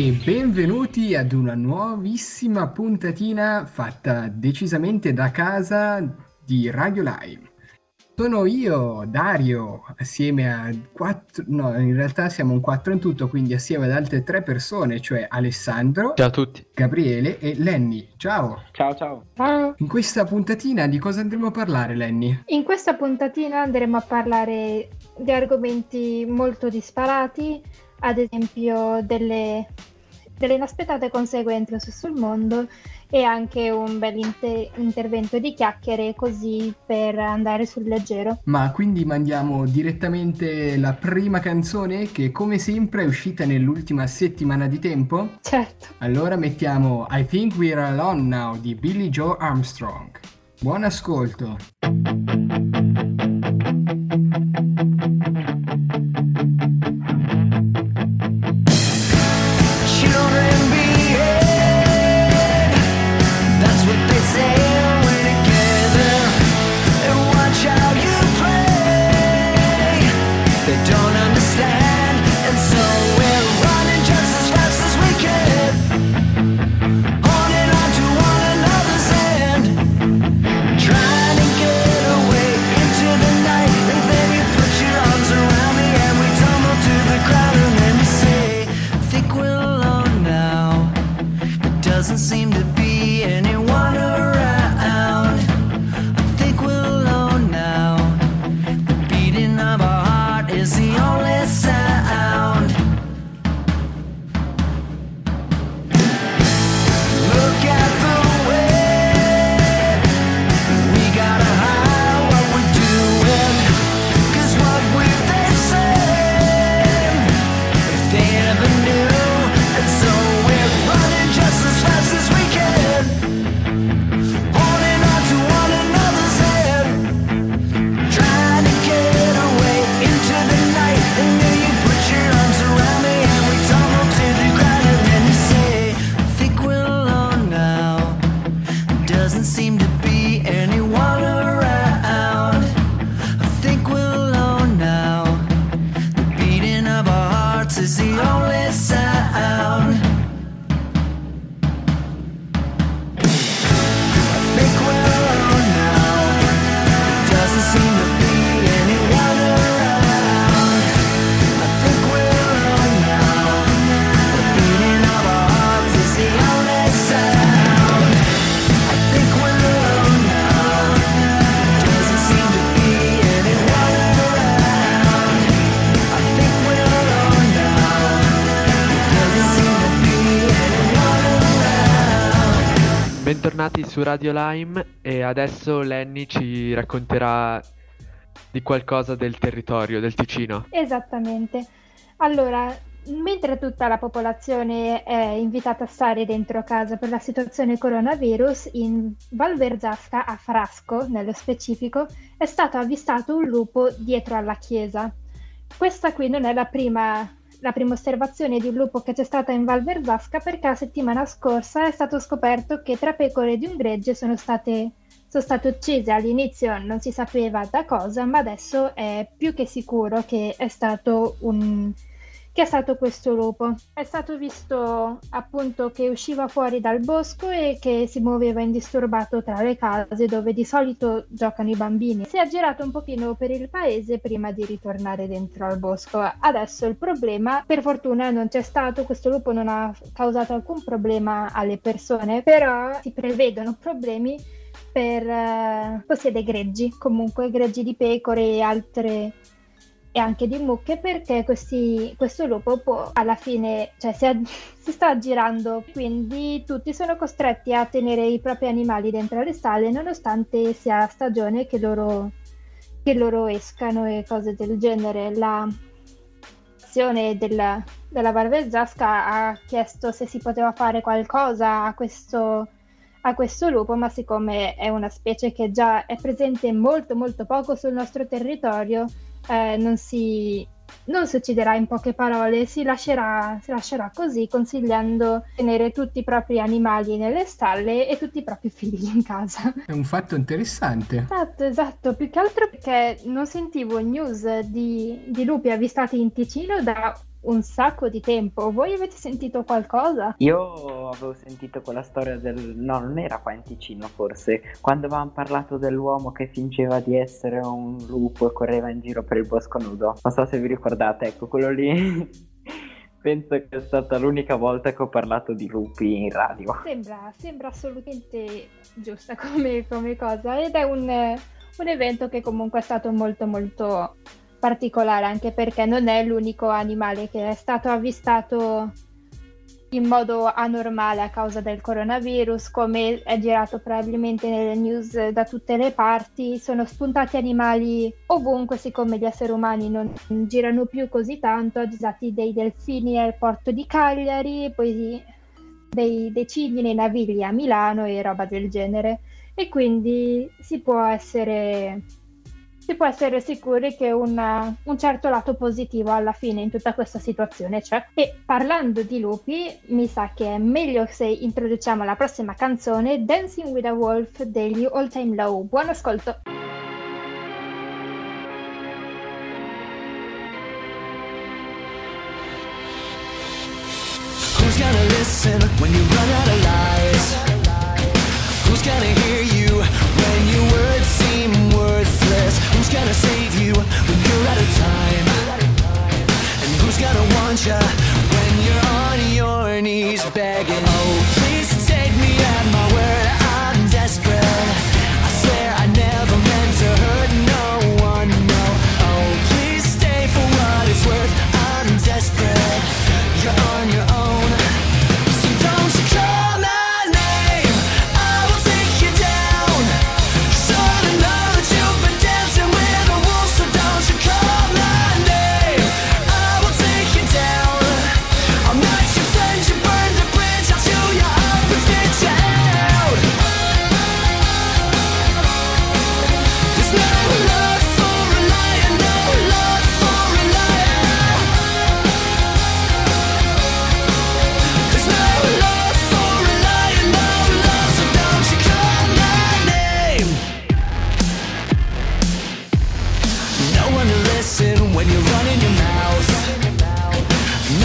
E benvenuti ad una nuovissima puntatina fatta decisamente da casa di Radio Live. Sono io, Dario, assieme a quattro, no, in realtà siamo un quattro in tutto, quindi assieme ad altre tre persone, cioè Alessandro, Ciao a tutti. Gabriele e Lenny. Ciao! Ciao ciao. Ciao. In questa puntatina di cosa andremo a parlare, Lenny? In questa puntatina andremo a parlare di argomenti molto disparati, ad esempio delle, delle inaspettate conseguenze sul mondo e anche un bel inte- intervento di chiacchiere così per andare sul leggero. Ma quindi mandiamo direttamente la prima canzone che come sempre è uscita nell'ultima settimana di tempo? Certo. Allora mettiamo I Think We're Alone Now di Billy Joe Armstrong. Buon ascolto. Su Radio Lime e adesso Lenny ci racconterà di qualcosa del territorio, del Ticino. Esattamente. Allora, mentre tutta la popolazione è invitata a stare dentro casa per la situazione coronavirus, in Val Verzasca, a Frasco nello specifico, è stato avvistato un lupo dietro alla chiesa. Questa qui non è la prima, la prima osservazione di un lupo che c'è stata in Val Verzasca perché la settimana scorsa è stato scoperto che tre pecore di un gregge sono state, sono state uccise. All'inizio non si sapeva da cosa, ma adesso è più che sicuro che è stato un, che è stato questo lupo. È stato visto appunto che usciva fuori dal bosco e che si muoveva indisturbato tra le case dove di solito giocano i bambini. Si è girato un pochino per il paese prima di ritornare dentro al bosco. Adesso il problema, per fortuna, non c'è stato, questo lupo non ha causato alcun problema alle persone, però si prevedono problemi per eh, possiede greggi, comunque greggi di pecore e altre e anche di mucche perché questi, questo lupo può alla fine cioè, si, a- si sta aggirando. Quindi tutti sono costretti a tenere i propri animali dentro le stalle nonostante sia stagione che loro, che loro escano e cose del genere. La l'associazione della, della Barbezzasca ha chiesto se si poteva fare qualcosa a questo, a questo lupo, ma siccome è una specie che già è presente molto molto poco sul nostro territorio, eh, non, si, non si ucciderà in poche parole, si lascerà, si lascerà così, consigliando tenere tutti i propri animali nelle stalle e tutti i propri figli in casa. È un fatto interessante. Esatto, esatto, più che altro perché non sentivo news di, di lupi avvistati in Ticino da un sacco di tempo. Voi avete sentito qualcosa? Io avevo sentito quella storia del... no, non era qua in Ticino forse, quando avevamo parlato dell'uomo che fingeva di essere un lupo e correva in giro per il bosco nudo. Non so se vi ricordate, ecco, quello lì penso che è stata l'unica volta che ho parlato di lupi in radio. Sembra, sembra assolutamente giusta come, come cosa ed è un, un evento che comunque è stato molto molto particolare anche perché non è l'unico animale che è stato avvistato in modo anormale a causa del coronavirus, come è girato probabilmente nelle news da tutte le parti, sono spuntati animali ovunque, siccome gli esseri umani non girano più così tanto, usati dei delfini al porto di Cagliari, poi dei, cigni nei navigli a Milano e roba del genere. E quindi si può essere si può essere sicuri che una- un certo lato positivo alla fine in tutta questa situazione c'è. E parlando di lupi, mi sa che è meglio se introduciamo la prossima canzone, Dancing with a Wolf degli All Time Low. Buon ascolto! Who's gonna listen when you run out of lies? Who's gonna hear gonna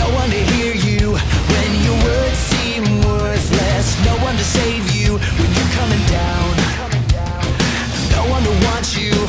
no one to hear you when your words seem worthless. No one to save you when you're coming down. No one to want you.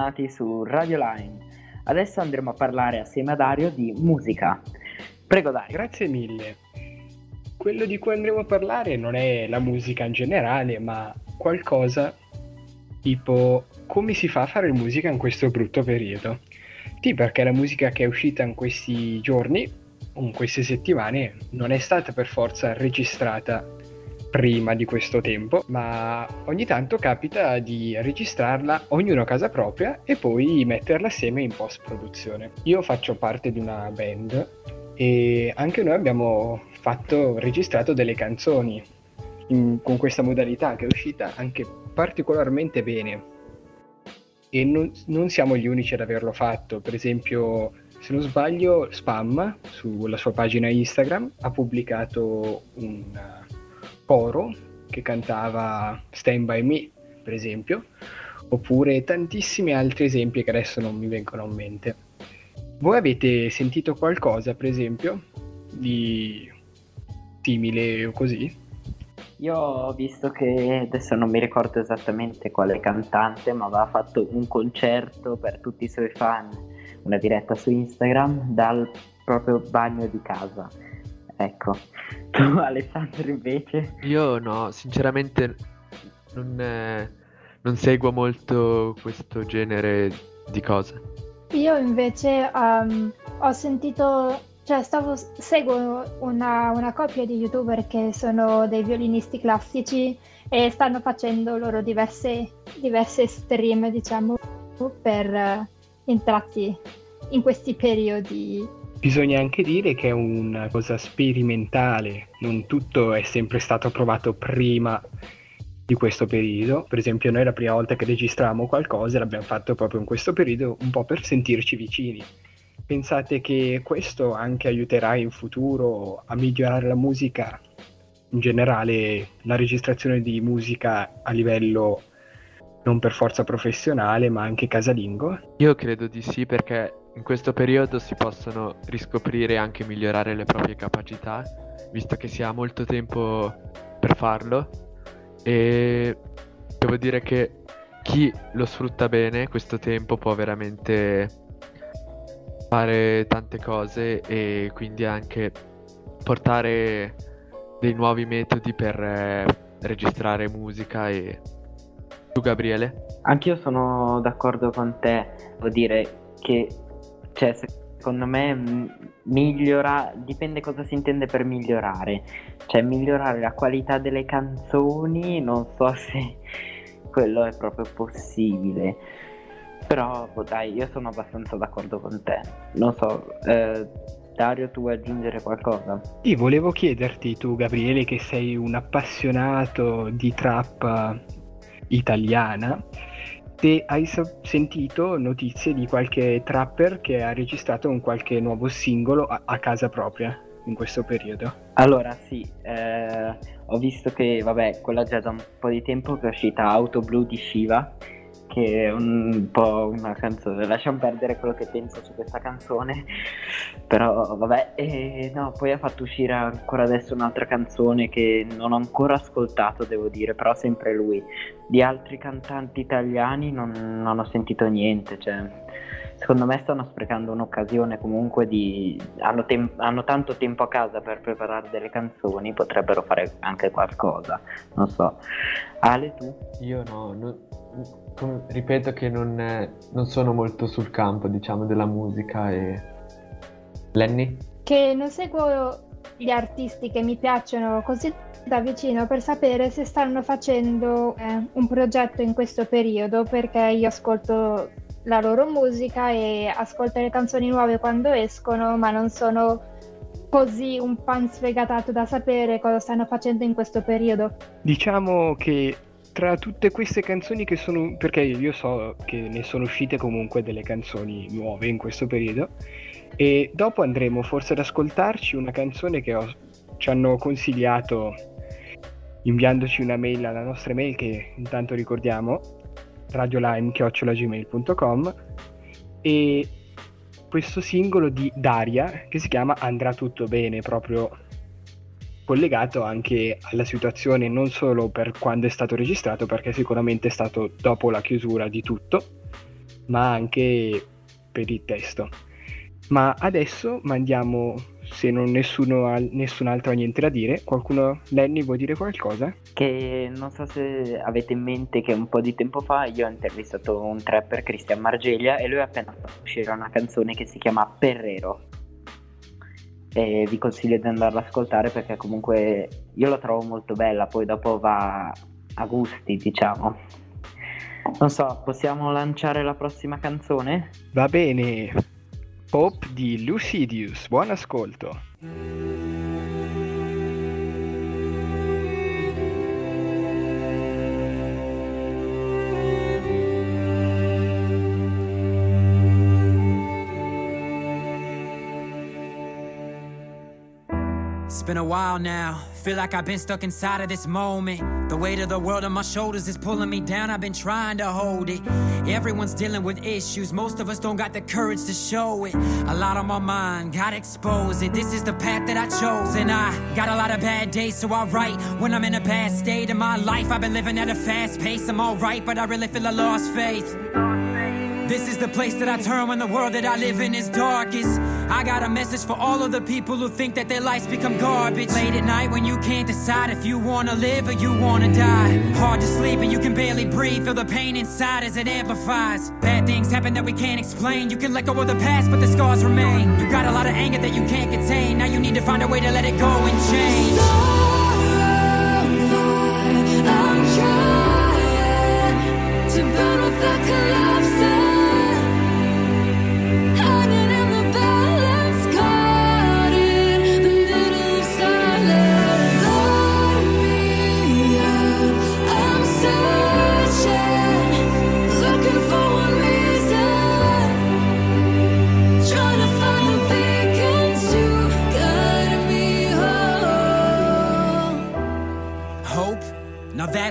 Rieccoci tornati su Radio Line. Adesso andremo a parlare assieme a Dario di musica. Prego Dario. Grazie mille. Quello di cui andremo a parlare non è la musica in generale, ma qualcosa tipo come si fa a fare musica in questo brutto periodo. Sì, perché la musica che è uscita in questi giorni, in queste settimane, non è stata per forza registrata prima di questo tempo, ma ogni tanto capita di registrarla ognuno a casa propria e poi metterla assieme in post produzione. Io faccio parte di una band e anche noi abbiamo fatto registrato delle canzoni in- con questa modalità che è uscita anche particolarmente bene e non, non siamo gli unici ad averlo fatto per esempio se non sbaglio Spam sulla sua pagina Instagram ha pubblicato un coro che cantava Stand By Me per esempio oppure tantissimi altri esempi che adesso non mi vengono in mente voi avete sentito qualcosa per esempio di simile o così? Io ho visto che adesso non mi ricordo esattamente quale cantante, ma aveva fatto un concerto per tutti i suoi fan, una diretta su Instagram dal proprio bagno di casa. Ecco, tu Alessandro invece? Io no, sinceramente non, eh, non seguo molto questo genere di cose. Io invece um, ho sentito, cioè stavo, seguo una, una coppia di youtuber che sono dei violinisti classici e stanno facendo loro diverse, diverse stream, diciamo, per eh, intratti in questi periodi. Bisogna anche dire che è una cosa sperimentale, non tutto è sempre stato provato prima di questo periodo. Per esempio, noi la prima volta che registravamo qualcosa l'abbiamo fatto proprio in questo periodo, un po' per sentirci vicini. Pensate che questo anche aiuterà in futuro a migliorare la musica, in generale la registrazione di musica a livello non per forza professionale, ma anche casalingo? Io credo di sì perché in questo periodo si possono riscoprire e anche migliorare le proprie capacità, visto che si ha molto tempo per farlo e devo dire che chi lo sfrutta bene questo tempo può veramente fare tante cose e quindi anche portare dei nuovi metodi per eh, registrare musica e tu Gabriele? Anch'io sono d'accordo con te, devo dire che cioè, secondo me mh, migliora, dipende cosa si intende per migliorare, cioè migliorare la qualità delle canzoni, non so se quello è proprio possibile, però dai, io sono abbastanza d'accordo con te, non so, eh, Dario tu vuoi aggiungere qualcosa? Sì, volevo chiederti tu, Gabriele, che sei un appassionato di trap italiana, se hai sentito notizie di qualche trapper che ha registrato un qualche nuovo singolo a, a casa propria in questo periodo. Allora sì, eh, ho visto che, vabbè, quella già da un po' di tempo che è uscita Auto Blu di Shiva, che è un po' una canzone, lasciamo perdere quello che penso su questa canzone, però vabbè, e no, poi ha fatto uscire ancora adesso un'altra canzone che non ho ancora ascoltato, devo dire, però sempre lui. Di altri cantanti italiani non, non ho sentito niente, cioè secondo me stanno sprecando un'occasione comunque di... Hanno, tem- hanno tanto tempo a casa per preparare delle canzoni, potrebbero fare anche qualcosa, non so. Ale tu? Io no, com- ripeto che non, non sono molto sul campo, diciamo, della musica e... Lenny? Che non seguo gli artisti che mi piacciono così da vicino per sapere se stanno facendo eh, un progetto in questo periodo, perché io ascolto la loro musica e ascolto le canzoni nuove quando escono, ma non sono così un fan sfegatato da sapere cosa stanno facendo in questo periodo. Diciamo che tra tutte queste canzoni che sono, perché io so che ne sono uscite comunque delle canzoni nuove in questo periodo, e dopo andremo forse ad ascoltarci una canzone che ho- ci hanno consigliato inviandoci una mail alla nostra mail che intanto ricordiamo radiolime.gmail.com e questo singolo di Daria che si chiama Andrà tutto bene proprio collegato anche alla situazione non solo per quando è stato registrato perché sicuramente è stato dopo la chiusura di tutto ma anche per il testo. Ma adesso mandiamo, se non nessuno ha, nessun altro ha niente da dire, qualcuno, Lenny, vuoi dire qualcosa? Che non so se avete in mente che un po' di tempo fa io ho intervistato un trapper Cristian Margeglia e lui ha appena fatto uscire una canzone che si chiama Perrero. E vi consiglio di andarla ad ascoltare perché comunque io la trovo molto bella, poi dopo va a gusti, diciamo. Non so, possiamo lanciare la prossima canzone? Va bene, Pop di Lucidius, buon ascolto. Been a while now. Feel like I've been stuck inside of this moment. The weight of the world on my shoulders is pulling me down. I've been trying to hold it. Everyone's dealing with issues. Most of us don't got the courage to show it. A lot on my mind, gotta expose it. This is the path that I chose. And I got a lot of bad days, so I write when I'm in a bad state of my life. I've been living at a fast pace. I'm alright, but I really feel I lost faith. This is the place that I turn when the world that I live in is darkest. I got a message for all of the people who think that their lives become garbage. Late at night when you can't decide if you wanna live or you wanna die. Hard to sleep and you can barely breathe. Feel the pain inside as it amplifies. Bad things happen that we can't explain. You can let go of the past, but the scars remain. You got a lot of anger that you can't contain. Now you need to find a way to let it go and change.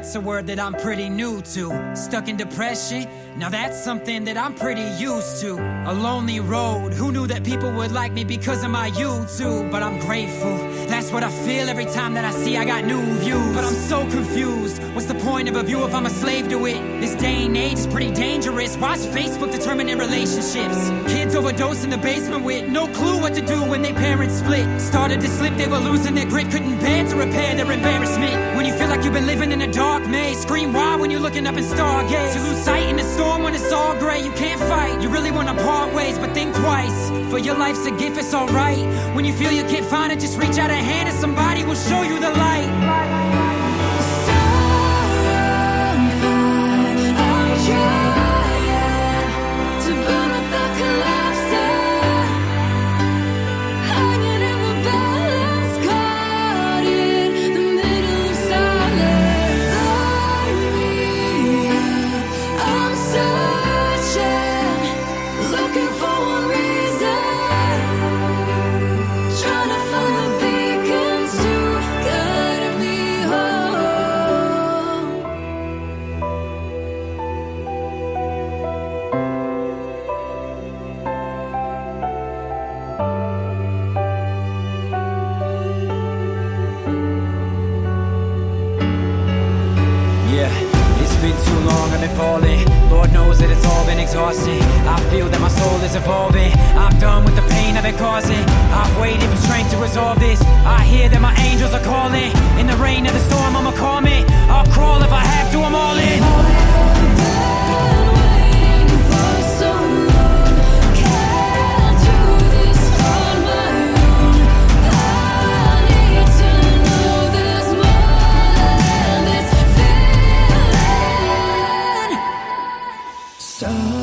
That's a word that I'm pretty new to. Stuck in depression? Now that's something that I'm pretty used to. A lonely road. Who knew that people would like me because of my YouTube? But I'm grateful. That's what I feel every time that I see I got new views. But I'm so confused. What's the point of a view if I'm a slave to it? This day and age is pretty dangerous. Why's Facebook determining relationships? Kids overdose in the basement with no clue what to do when their parents split. Started to slip, they were losing their grip, couldn't bear to repair their embarrassment. When you feel like you've been living in a dark maze, scream why when you're looking up in stargaze. You lose sight in the storm when it's all gray. You can't fight. You really wanna part ways, but think twice. For your life's a gift, it's alright. When you feel you can't find it, just reach out a hand and somebody will show you the light. Stop.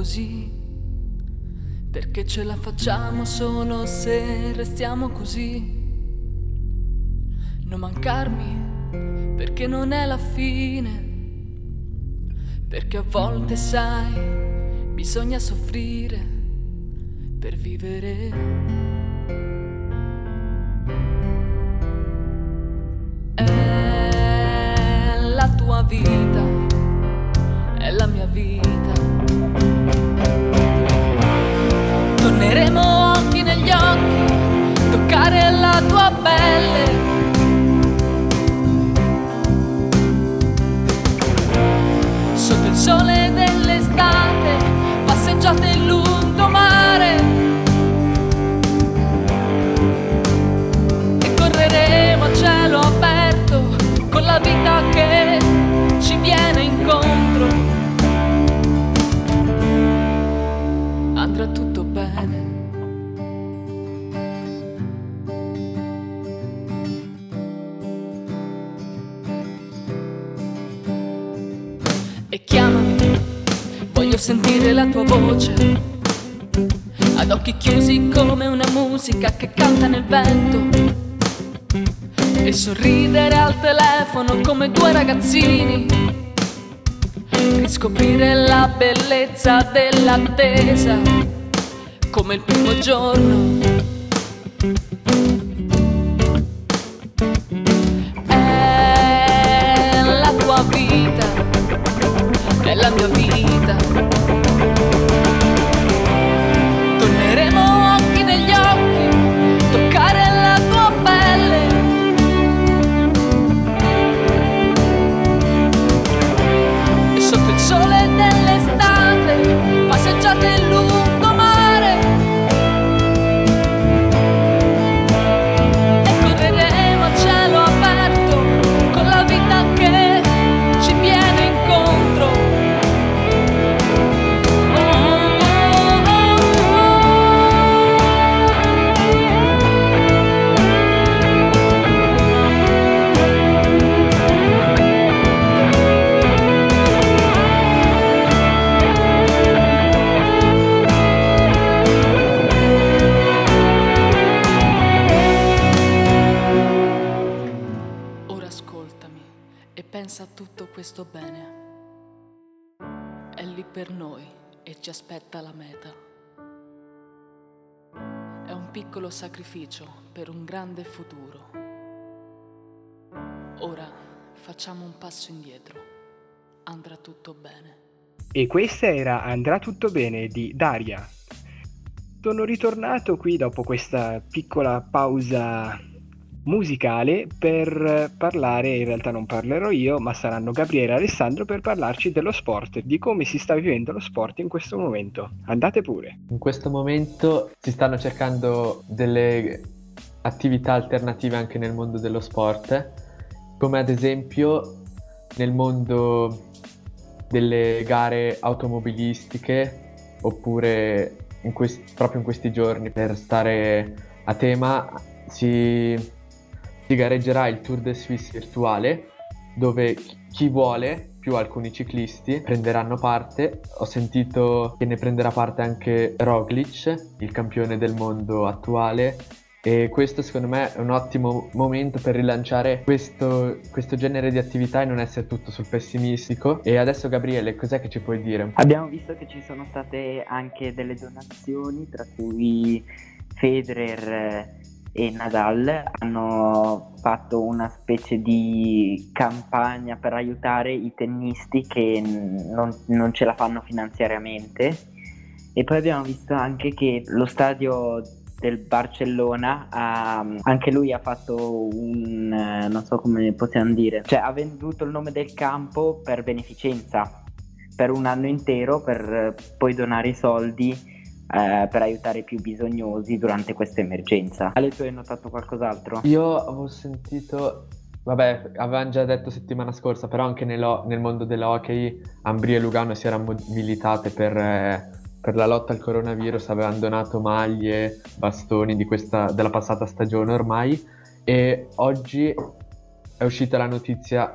Così, perché ce la facciamo solo se restiamo così. Non mancarmi, perché non è la fine, perché a volte sai, bisogna soffrire per vivere. Sentire la tua voce. Ad occhi chiusi come una musica che canta nel vento. E sorridere al telefono come due ragazzini. Riscoprire la bellezza dell'attesa come il primo giorno. È la tua vita, è la mia vita. Ora facciamo un passo indietro. Andrà tutto bene. E questa era Andrà tutto bene di Daria. Sono ritornato qui dopo questa piccola pausa musicale per parlare, in realtà non parlerò io, ma saranno Gabriele e Alessandro per parlarci dello sport, di come si sta vivendo lo sport in questo momento. Andate pure. In questo momento si stanno cercando delle attività alternative anche nel mondo dello sport, come ad esempio nel mondo delle gare automobilistiche oppure in quest- proprio in questi giorni per stare a tema si, si gareggerà il Tour de Suisse virtuale dove chi- vuole più alcuni ciclisti prenderanno parte. Ho sentito che ne prenderà parte anche Roglic, il campione del mondo attuale. E questo secondo me è un ottimo momento per rilanciare questo, questo genere di attività e non essere tutto sul pessimistico. E adesso Gabriele, cos'è che ci puoi dire? Abbiamo visto che ci sono state anche delle donazioni, tra cui Federer eh, e Nadal hanno fatto una specie di campagna per aiutare i tennisti che non, non ce la fanno finanziariamente. E poi abbiamo visto anche che lo stadio del Barcellona ha- anche lui ha fatto un eh, non so come possiamo dire, cioè ha venduto il nome del campo per beneficenza per un anno intero per eh, poi donare i soldi eh, per aiutare i più bisognosi durante questa emergenza. Ale, tu hai notato qualcos'altro? Io avevo sentito, vabbè, avevamo già detto settimana scorsa, però anche nel mondo dell'hockey Ambria e Lugano si erano mobilitate per, eh, per la lotta al coronavirus, avevano donato maglie, bastoni questa, della passata stagione ormai e oggi è uscita la notizia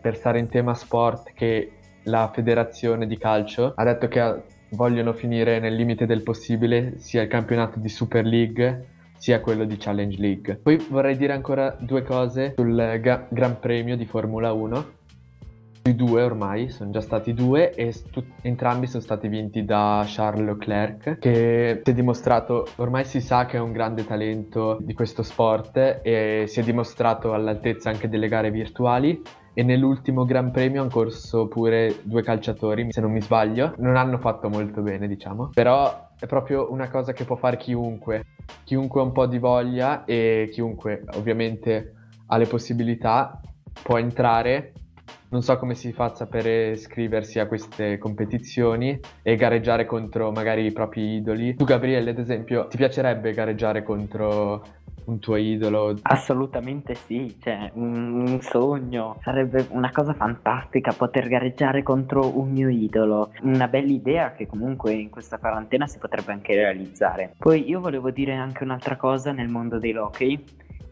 per stare in tema sport che la federazione di calcio ha detto che vogliono finire nel limite del possibile sia il campionato di Super League sia quello di Challenge League. Poi vorrei dire ancora due cose sul Ga- Gran Premio di Formula 1. Due ormai, sono già stati due e stu- entrambi sono stati vinti da Charles Leclerc che si è dimostrato, ormai si sa che è un grande talento di questo sport e si è dimostrato all'altezza anche delle gare virtuali e nell'ultimo Gran Premio hanno corso pure due calciatori, se non mi sbaglio. Non hanno fatto molto bene, diciamo. Però è proprio una cosa che può fare chiunque. Chiunque ha un po' di voglia e chiunque ovviamente ha le possibilità può entrare. Non so come si faccia per iscriversi a queste competizioni e gareggiare contro magari i propri idoli. Tu Gabriele, ad esempio, ti piacerebbe gareggiare contro un tuo idolo? Assolutamente sì, cioè un sogno, sarebbe una cosa fantastica poter gareggiare contro un mio idolo, una bella idea che comunque in questa quarantena si potrebbe anche realizzare. Poi io volevo dire anche un'altra cosa nel mondo dei hockey,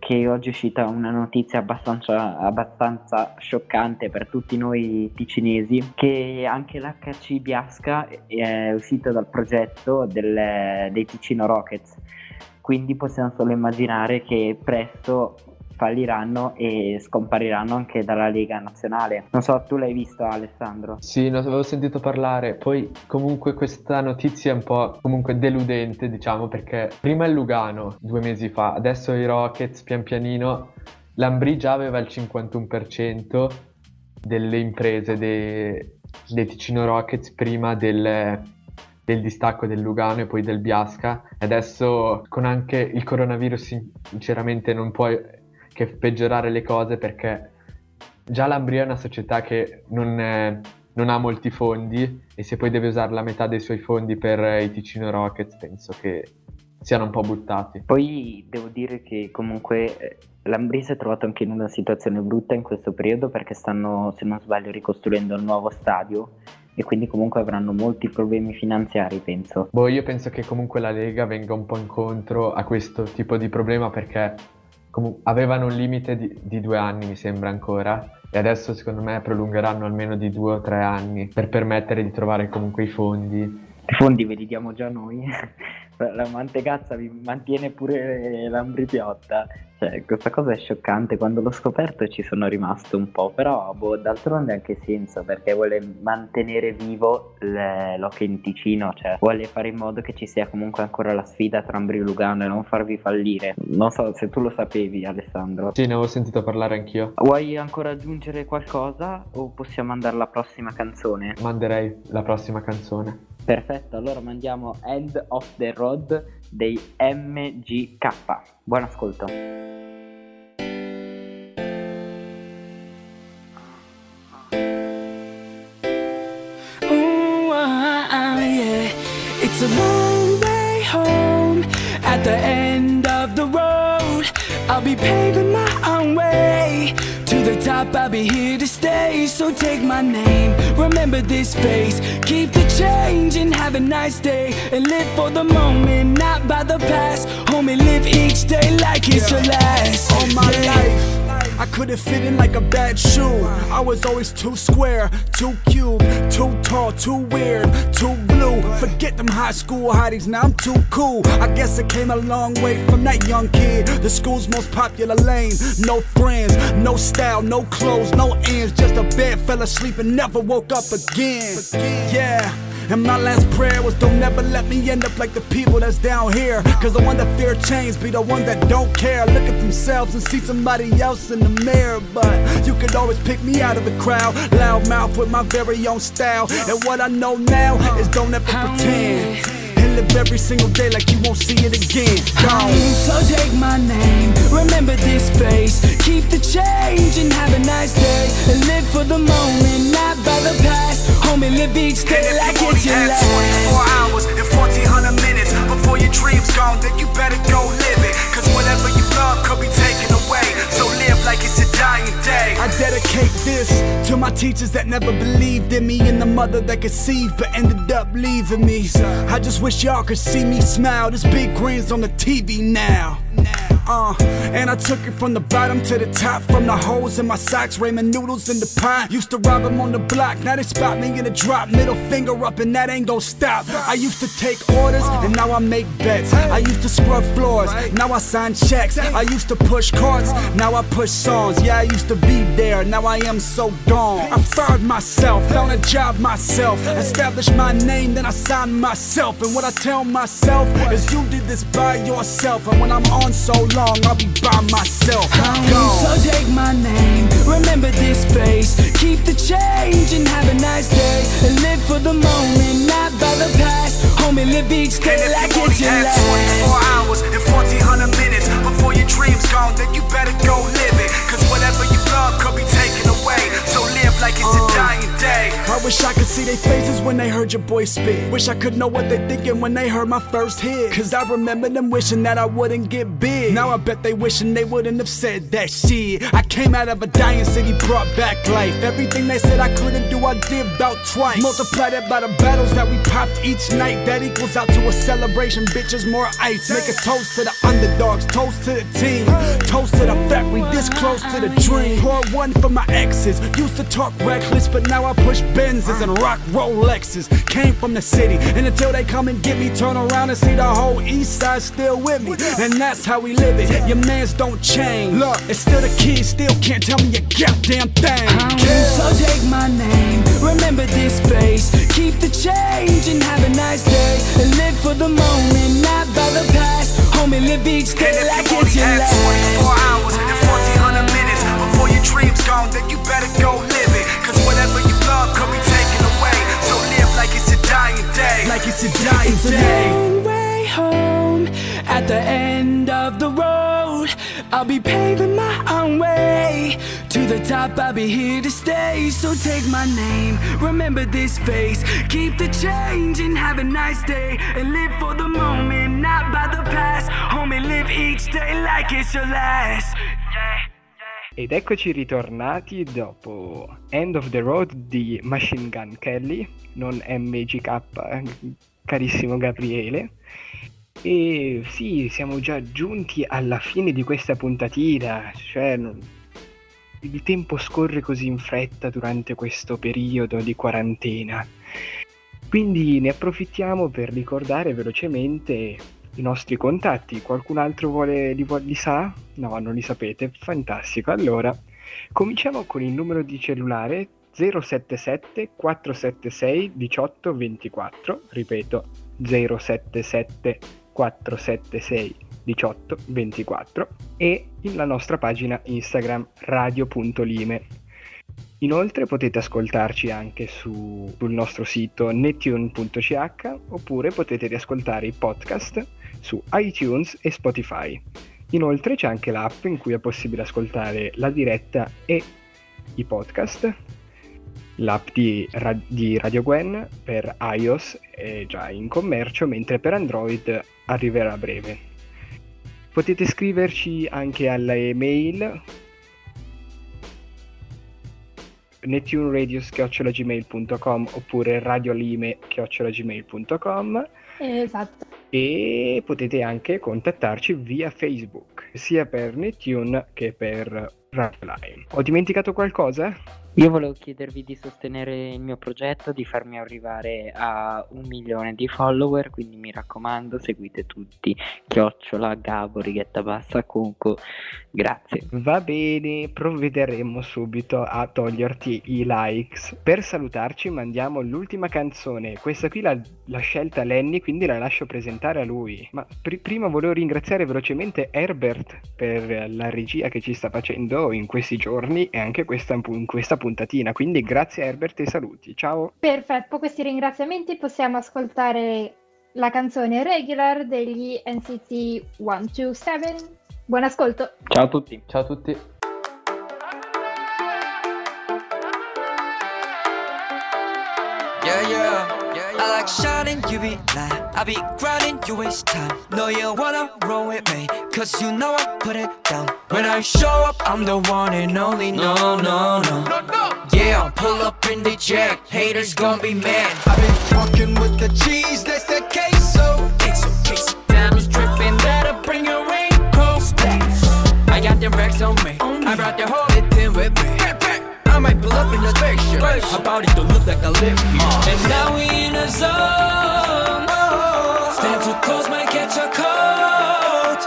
che oggi è uscita una notizia abbastanza, abbastanza scioccante per tutti noi ticinesi, che anche l'HC Biasca è uscito dal progetto del- dei Ticino Rockets. Quindi possiamo solo immaginare che presto falliranno e scompariranno anche dalla Lega Nazionale. Non so, tu l'hai visto Alessandro? Sì, ne avevo sentito parlare, poi comunque questa notizia è un po' comunque deludente, diciamo, perché prima il Lugano, due mesi fa, adesso i Rockets, pian pianino, l'Ambri già aveva il 51% delle imprese dei, dei Ticino Rockets prima del, del distacco del Lugano e poi del Biasca, adesso con anche il coronavirus sin- sinceramente non può che peggiorare le cose perché già l'Ambria è una società che non, è- non ha molti fondi e se poi deve usare la metà dei suoi fondi per eh, i Ticino Rockets penso che siano un po' buttati. Poi devo dire che comunque eh, l'Ambri si è trovato anche in una situazione brutta in questo periodo perché stanno, se non sbaglio, ricostruendo il nuovo stadio e quindi comunque avranno molti problemi finanziari, penso. Boh, io penso che comunque la Lega venga un po' incontro a questo tipo di problema perché comu- avevano un limite di, di due anni, mi sembra ancora, e adesso secondo me prolungheranno almeno di due o tre anni per permettere di trovare comunque i fondi. I fondi ve li diamo già noi. La mantegazza vi mantiene pure l'Ambri Piotta. Cioè, questa cosa è scioccante. Quando l'ho scoperto ci sono rimasto un po'. Però, boh, d'altronde anche senso perché vuole mantenere vivo l'hockey in Ticino. Cioè, vuole fare in modo che ci sia comunque ancora la sfida tra Ambri e Lugano e non farvi fallire. Non so se tu lo sapevi, Alessandro. Sì, ne avevo sentito parlare anch'io. Vuoi ancora aggiungere qualcosa o possiamo andare alla prossima canzone? Manderei la prossima canzone. Perfetto, allora mandiamo End of the Road dei MGK. Buon ascolto. Ah, ah, yeah. It's a long way home at the end of the road. I'll be paving be here to stay. So take my name, remember this face. Keep the change and have a nice day. And live for the moment, not by the past. Homie, live each day like it's your last. All my life, I couldn't fit in like a bad shoe. I was always too square, too cute, too tall, too weird, too blue. Forget them high school hotties, now I'm too cool. I guess I came a long way from that young kid. The school's most popular lane. No friends, no style, no clothes, no ends. Just a bed, fell asleep and never woke up again. Yeah. And my last prayer was don't never let me end up like the people that's down here. Cause the one that fear change be the one that don't care. Look at themselves and see somebody else in the mirror. But you could always pick me out of the crowd. Loud mouth with my very own style. And what I know now is don't ever pretend. And live every single day like you won't see it again. Gone. So take my name, remember this face. Keep the change and have a nice day. And live for the moment, not by the past. Homie, live each day like it's your had 24 hours and 1400 minutes before your dreams gone, then you better go live it. Cause whatever you love could be taken away. So live like it's your dying day. I dedicate this to my teachers that never believed in me and the mother that conceived but ended up leaving me. I just wish y'all could see me smile. This big grin's on the TV now. Uh, and I took it from the bottom to the top, from the holes in my socks, ramen noodles in the pot. Used to rob 'em on the block, now they spot me in a drop, middle finger up, and that ain't gon' stop. I used to take orders, and now I make bets. I used to scrub floors, now I sign checks. I used to push carts, now I push songs. Yeah, I used to be there, now I am so gone. I fired myself, found a job myself, established my name, then I signed myself. And what I tell myself is, you did this by yourself. And when I'm on so long, I'll be by myself. Gone. So take my name, remember this face. Keep the change and have a nice day. And live for the moment, not by the past. Homie, live each day like if you only it's your last. Wish I could see their faces when they heard your boy spit. Wish I could know what they thinking when they heard my first hit. Cause I remember them wishing that I wouldn't get big. Now I bet they wishing they wouldn't have said that shit. I came out of a dying city, brought back life. Everything they said I couldn't do, I did about twice. Multiply that by the battles that we popped each night. That equals out to a celebration, bitches, more ice. Make a toast to the underdogs, toast to the team. Toast to the fact we this close to the dream. Pour one for my exes. Used to talk reckless, but now I push Benzes and rock Rolexes. Came from the city, and until they come and get me, turn around and see the whole east side still with me. And that's how we live it. Your mans don't change. Look, it's still the kids, still can't tell me a goddamn thing. So take my name, remember this face. Keep the change and have a nice day. And live for the moment, not by the past. Homie, live each day And like it's your last. 24 hours and 1400 minutes before your dream's gone, then you better go live it. Like it's a dying day. way home at the end of the road. I'll be paving my own way to the top. I'll be here to stay. So take my name, remember this face. Keep the change and have a nice day. And live for the moment, not by the past. Homie, live each day like it's your last. Ed eccoci ritornati dopo End of the Road di Machine Gun Kelly, non MGK, carissimo Gabriele. E sì, siamo già giunti alla fine di questa puntatina, cioè il tempo scorre così in fretta durante questo periodo di quarantena. Quindi ne approfittiamo per ricordare velocemente i nostri contatti. Qualcun altro vuole, li, li sa? No, non li sapete. Fantastico. Allora, cominciamo con il numero di cellulare 077 476 1824. Ripeto, 077 476 1824 e la nostra pagina Instagram radio.lime. Inoltre potete ascoltarci anche su- sul nostro sito netune.ch oppure potete riascoltare i podcast su iTunes e Spotify. Inoltre c'è anche l'app in cui è possibile ascoltare la diretta e i podcast. L'app di, di Radio Gwen per iOS è già in commercio, mentre per Android arriverà a breve. Potete scriverci anche alla email netuneradio.gmail.com oppure radiolime.gmail.com Esatto. E potete anche contattarci via Facebook, sia per Netune che per Lime. Ho dimenticato qualcosa? Io volevo chiedervi di sostenere il mio progetto, di farmi arrivare a un milione di follower, quindi mi raccomando, seguite tutti, chiocciola, Gabo, righetta bassa, comunque, grazie. Va bene, provvederemo subito a toglierti i likes. Per salutarci mandiamo l'ultima canzone. Questa qui l'ha, l'ha scelta Lenny, quindi la lascio presentare a lui. Ma pri- prima volevo ringraziare velocemente Herbert per la regia che ci sta facendo in questi giorni e anche questa, in questa puntatina. Quindi grazie Herbert e saluti. Ciao. Perfetto, con questi ringraziamenti possiamo ascoltare la canzone regular degli NCT 127. Buon ascolto! Ciao a tutti. Ciao a tutti. Yeah, yeah. I like shining, you be lying. I be grinding, you waste time. No, you wanna roll with me, cause you know I put it down. When I show up, I'm the one and only. No, no, no. Yeah, I'll pull up in the jack. Haters gonna be mad. I've been fucking with the cheese, that's the queso. Queso, queso. Diamonds dripping, bring your raincoat. I got them racks on me. I brought the whole thing with me. Up in the. How about it don't look like I live Mars? And now we in a zone. Stand too close, might catch a cold.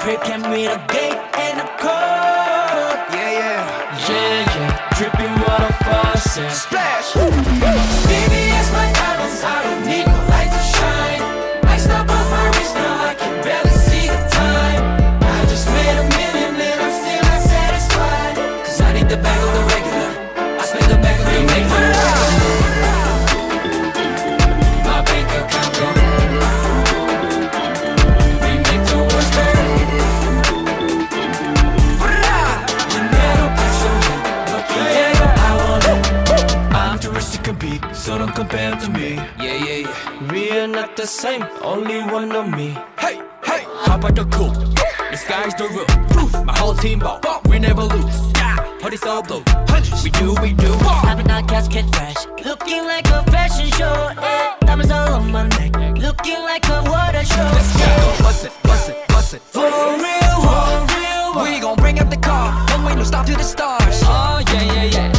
Crib can read a gate and a code. Yeah, yeah. Yeah, yeah. Dripping water faucet. Splash. Baby, it's my diamonds. I don't compete, so don't compare to me. Yeah, yeah, yeah. We are not the same, only one of me. Hey, hey, how about the cool? The sky's the roof. Roof. My whole team ball. We never lose. Yeah, party so blue. Hundreds. We do, we do. Popping out casket fresh, looking like a fashion show. Eh, diamonds all on my neck, looking like a water show. Let's go. Bust it, bust it, bust it. For real, for real. We gon' bring up the car. One way, no stop to the stars. Oh yeah, yeah, yeah.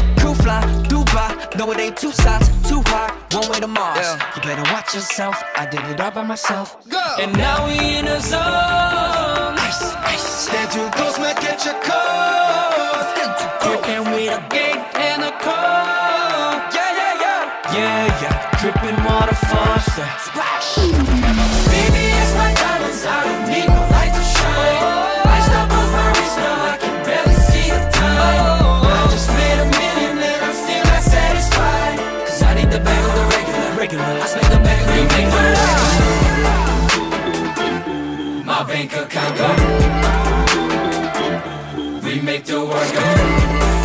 Cool fly, Dubai. No, it ain't two sides, too high. One way to Mars. You better watch yourself. I did it all by myself. Go. And now we in a zone. Ice, ice. Stand too close, might catch a cold. Stand too You close. can read a gate and a code. Yeah, yeah, yeah. Yeah, yeah. Dripping water faucet. Splash. The bag of the regular. regular. I spend the bag of the regular. My bank account go. We make the world go.